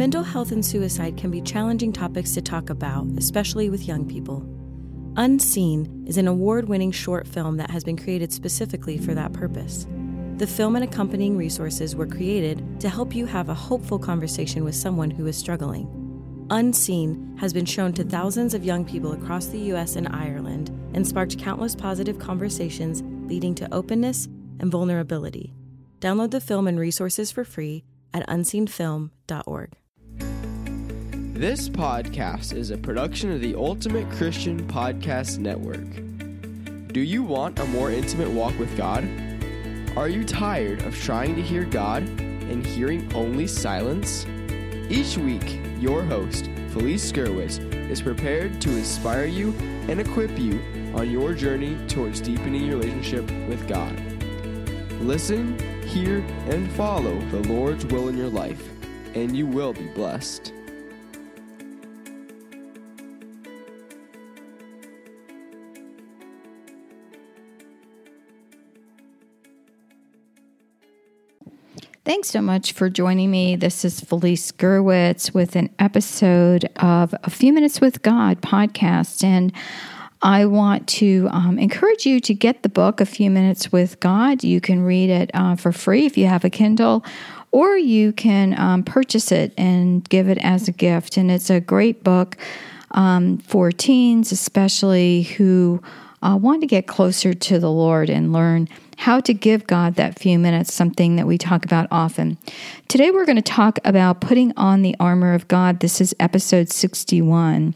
Mental health and suicide can be challenging topics to talk about, especially with young people. Unseen is an award winning short film that has been created specifically for that purpose. The film and accompanying resources were created to help you have a hopeful conversation with someone who is struggling. Unseen has been shown to thousands of young people across the US and Ireland and sparked countless positive conversations leading to openness and vulnerability. Download the film and resources for free at unseenfilm.org. This podcast is a production of the Ultimate Christian Podcast Network. Do you want a more intimate walk with God? Are you tired of trying to hear God and hearing only silence? Each week, your host, Felice Gerwitz, is prepared to inspire you and equip you on your journey towards deepening your relationship with God. Listen, hear, and follow the Lord's will in your life, and you will be blessed. Thanks so much for joining me. This is Felice Gerwitz with an episode of A Few Minutes with God podcast. And I want to um, encourage you to get the book, A Few Minutes with God. You can read it uh, for free if you have a Kindle, or you can um, purchase it and give it as a gift. And it's a great book um, for teens, especially who uh, want to get closer to the Lord and learn how to give God that few minutes, something that we talk about often. Today, we're going to talk about putting on the armor of God. This is episode 61.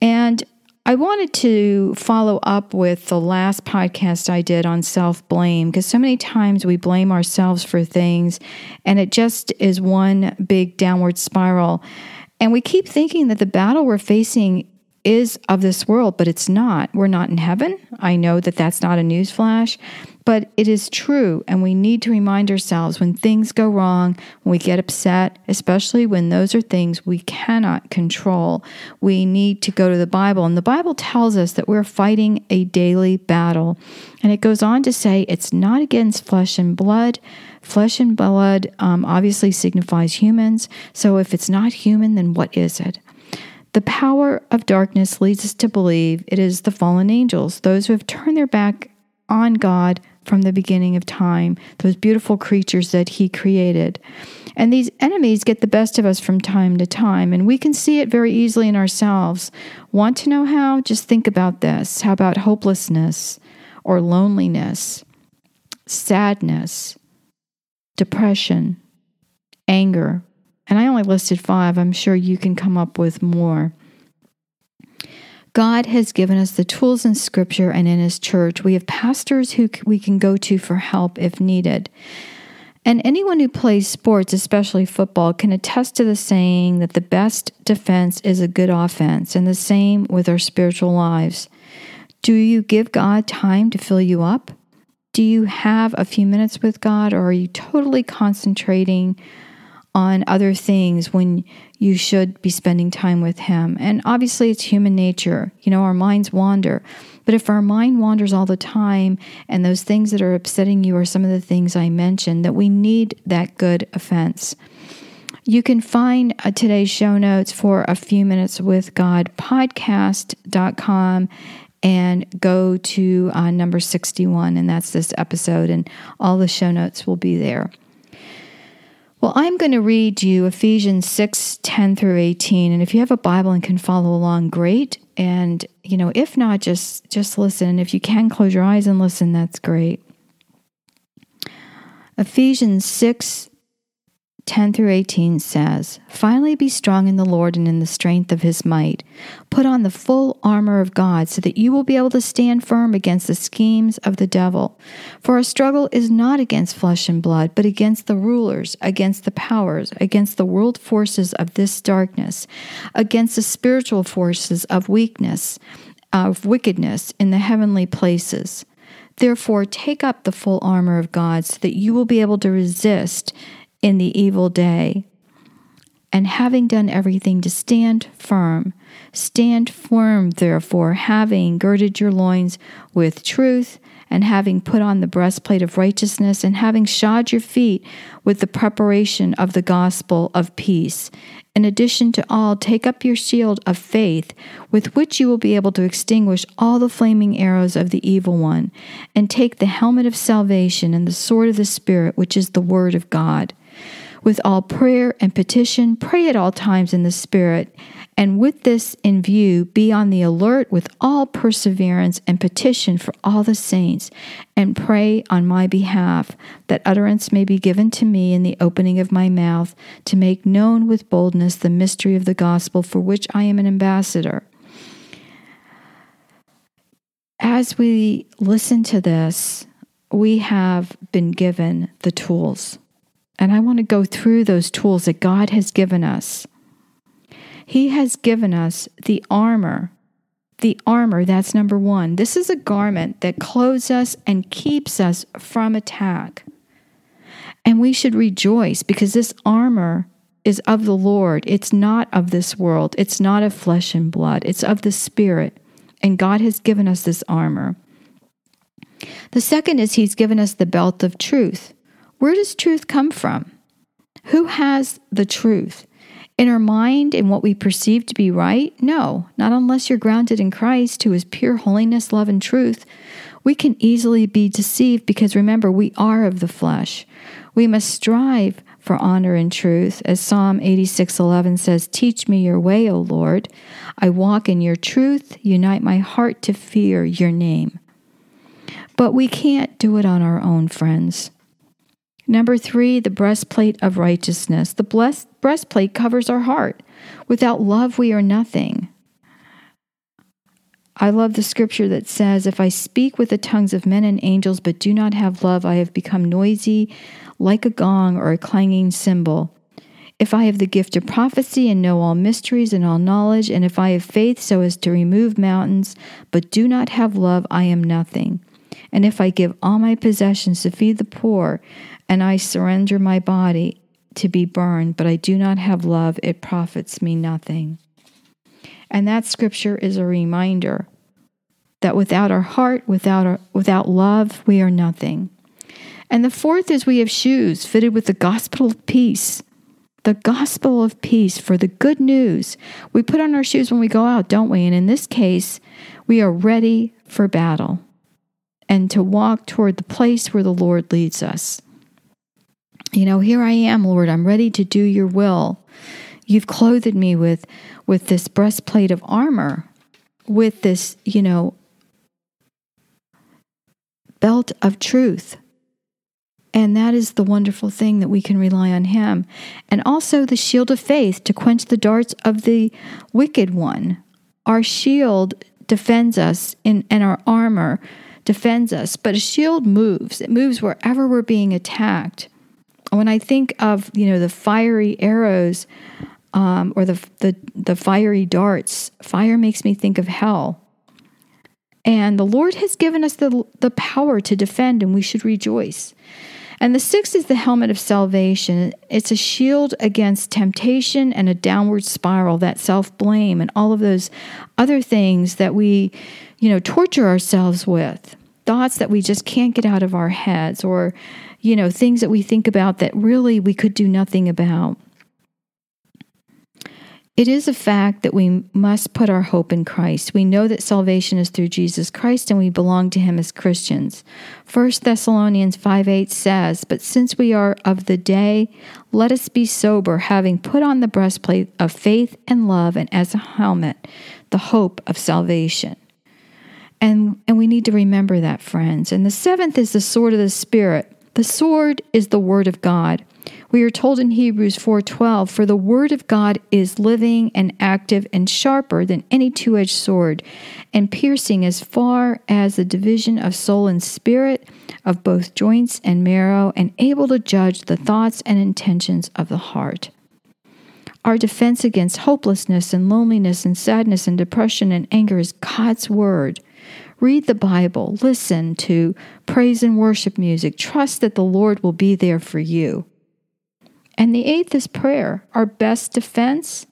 And I wanted to follow up with the last podcast I did on self blame because so many times we blame ourselves for things and it just is one big downward spiral. And we keep thinking that the battle we're facing is of this world, but it's not. We're not in heaven. I know that that's not a newsflash, but it is true. And we need to remind ourselves when things go wrong, when we get upset, especially when those are things we cannot control, we need to go to the Bible. And the Bible tells us that we're fighting a daily battle. And it goes on to say it's not against flesh and blood. Flesh and blood um, obviously signifies humans. So if it's not human, then what is it? The power of darkness leads us to believe it is the fallen angels, those who have turned their back on God from the beginning of time, those beautiful creatures that He created. And these enemies get the best of us from time to time, and we can see it very easily in ourselves. Want to know how? Just think about this. How about hopelessness or loneliness, sadness, depression, anger, and I only listed five. I'm sure you can come up with more. God has given us the tools in Scripture and in His church. We have pastors who we can go to for help if needed. And anyone who plays sports, especially football, can attest to the saying that the best defense is a good offense, and the same with our spiritual lives. Do you give God time to fill you up? Do you have a few minutes with God, or are you totally concentrating on other things when you should be spending time with Him. And obviously, it's human nature. You know, our minds wander. But if our mind wanders all the time and those things that are upsetting you are some of the things I mentioned, that we need that good offense. You can find uh, today's show notes for a few minutes with God podcast.com and go to uh, number 61, and that's this episode, and all the show notes will be there. Well, I'm going to read you Ephesians 6 10 through 18. And if you have a Bible and can follow along, great. And, you know, if not, just just listen. If you can close your eyes and listen, that's great. Ephesians 6 10 through 18 says, Finally be strong in the Lord and in the strength of his might. Put on the full armor of God so that you will be able to stand firm against the schemes of the devil. For our struggle is not against flesh and blood, but against the rulers, against the powers, against the world forces of this darkness, against the spiritual forces of weakness, of wickedness in the heavenly places. Therefore, take up the full armor of God so that you will be able to resist in the evil day. And having done everything to stand firm, stand firm, therefore, having girded your loins with truth, and having put on the breastplate of righteousness, and having shod your feet with the preparation of the gospel of peace. In addition to all, take up your shield of faith, with which you will be able to extinguish all the flaming arrows of the evil one, and take the helmet of salvation and the sword of the Spirit, which is the word of God. With all prayer and petition, pray at all times in the Spirit and with this in view, be on the alert with all perseverance and petition for all the saints, and pray on my behalf, that utterance may be given to me in the opening of my mouth, to make known with boldness the mystery of the gospel for which I am an ambassador. As we listen to this, we have been given the tools. And I want to go through those tools that God has given us. He has given us the armor. The armor, that's number one. This is a garment that clothes us and keeps us from attack. And we should rejoice because this armor is of the Lord. It's not of this world. It's not of flesh and blood. It's of the Spirit. And God has given us this armor. The second is He's given us the belt of truth. Where does truth come from? Who has the truth? in our mind and what we perceive to be right? No, not unless you're grounded in Christ, who is pure holiness, love, and truth. We can easily be deceived because remember, we are of the flesh. We must strive for honor and truth. As Psalm 86:11 says, "Teach me your way, O Lord. I walk in your truth. Unite my heart to fear your name." But we can't do it on our own, friends. Number three, the breastplate of righteousness. The breastplate covers our heart. Without love, we are nothing. I love the scripture that says, If I speak with the tongues of men and angels, but do not have love, I have become noisy like a gong or a clanging cymbal. If I have the gift of prophecy and know all mysteries and all knowledge, and if I have faith so as to remove mountains, but do not have love, I am nothing. And if I give all my possessions to feed the poor, and I surrender my body to be burned, but I do not have love, it profits me nothing. And that scripture is a reminder that without our heart, without, our, without love, we are nothing. And the fourth is we have shoes fitted with the gospel of peace. The gospel of peace for the good news. We put on our shoes when we go out, don't we? And in this case, we are ready for battle and to walk toward the place where the Lord leads us. You know, here I am, Lord, I'm ready to do your will. You've clothed me with with this breastplate of armor, with this, you know, belt of truth. And that is the wonderful thing that we can rely on Him. And also the shield of faith to quench the darts of the wicked one. Our shield defends us in, and our armor defends us, but a shield moves. It moves wherever we're being attacked when I think of you know the fiery arrows um, or the, the the fiery darts, fire makes me think of hell. And the Lord has given us the the power to defend, and we should rejoice. And the sixth is the helmet of salvation. It's a shield against temptation and a downward spiral, that self blame, and all of those other things that we, you know, torture ourselves with. Thoughts that we just can't get out of our heads, or you know, things that we think about that really we could do nothing about. It is a fact that we must put our hope in Christ. We know that salvation is through Jesus Christ and we belong to him as Christians. 1 Thessalonians 5 8 says, But since we are of the day, let us be sober, having put on the breastplate of faith and love, and as a helmet, the hope of salvation. And, and we need to remember that, friends. And the seventh is the sword of the Spirit the sword is the word of God. We are told in Hebrews 4:12, "For the word of God is living and active and sharper than any two-edged sword, and piercing as far as the division of soul and spirit, of both joints and marrow, and able to judge the thoughts and intentions of the heart." Our defense against hopelessness and loneliness and sadness and depression and anger is God's word. Read the Bible, listen to praise and worship music, trust that the Lord will be there for you. And the eighth is prayer. Our best defense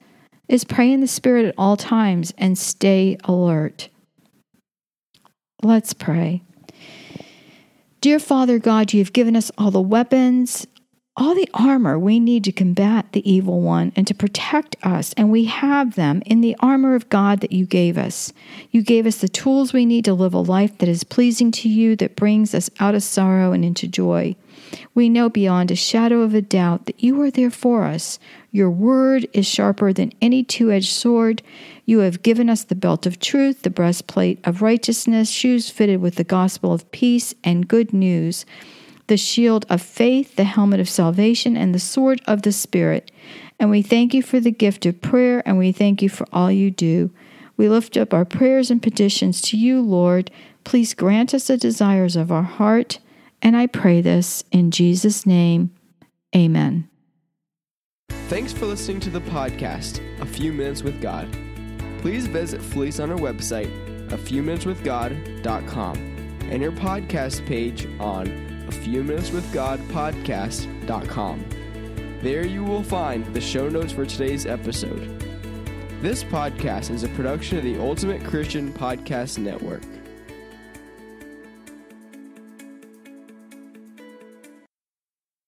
is pray in the Spirit at all times and stay alert. Let's pray. Dear Father God, you have given us all the weapons, all the armor we need to combat the evil one and to protect us, and we have them in the armor of God that you gave us. You gave us the tools we need to live a life that is pleasing to you, that brings us out of sorrow and into joy. We know beyond a shadow of a doubt that you are there for us. Your word is sharper than any two edged sword. You have given us the belt of truth, the breastplate of righteousness, shoes fitted with the gospel of peace and good news the shield of faith, the helmet of salvation, and the sword of the Spirit. And we thank you for the gift of prayer, and we thank you for all you do. We lift up our prayers and petitions to you, Lord. Please grant us the desires of our heart. And I pray this in Jesus' name. Amen. Thanks for listening to the podcast, A Few Minutes with God. Please visit Felice on our website, a few minutes with God.com, and your podcast page on a few minutes with God podcast.com. There you will find the show notes for today's episode. This podcast is a production of the Ultimate Christian Podcast Network.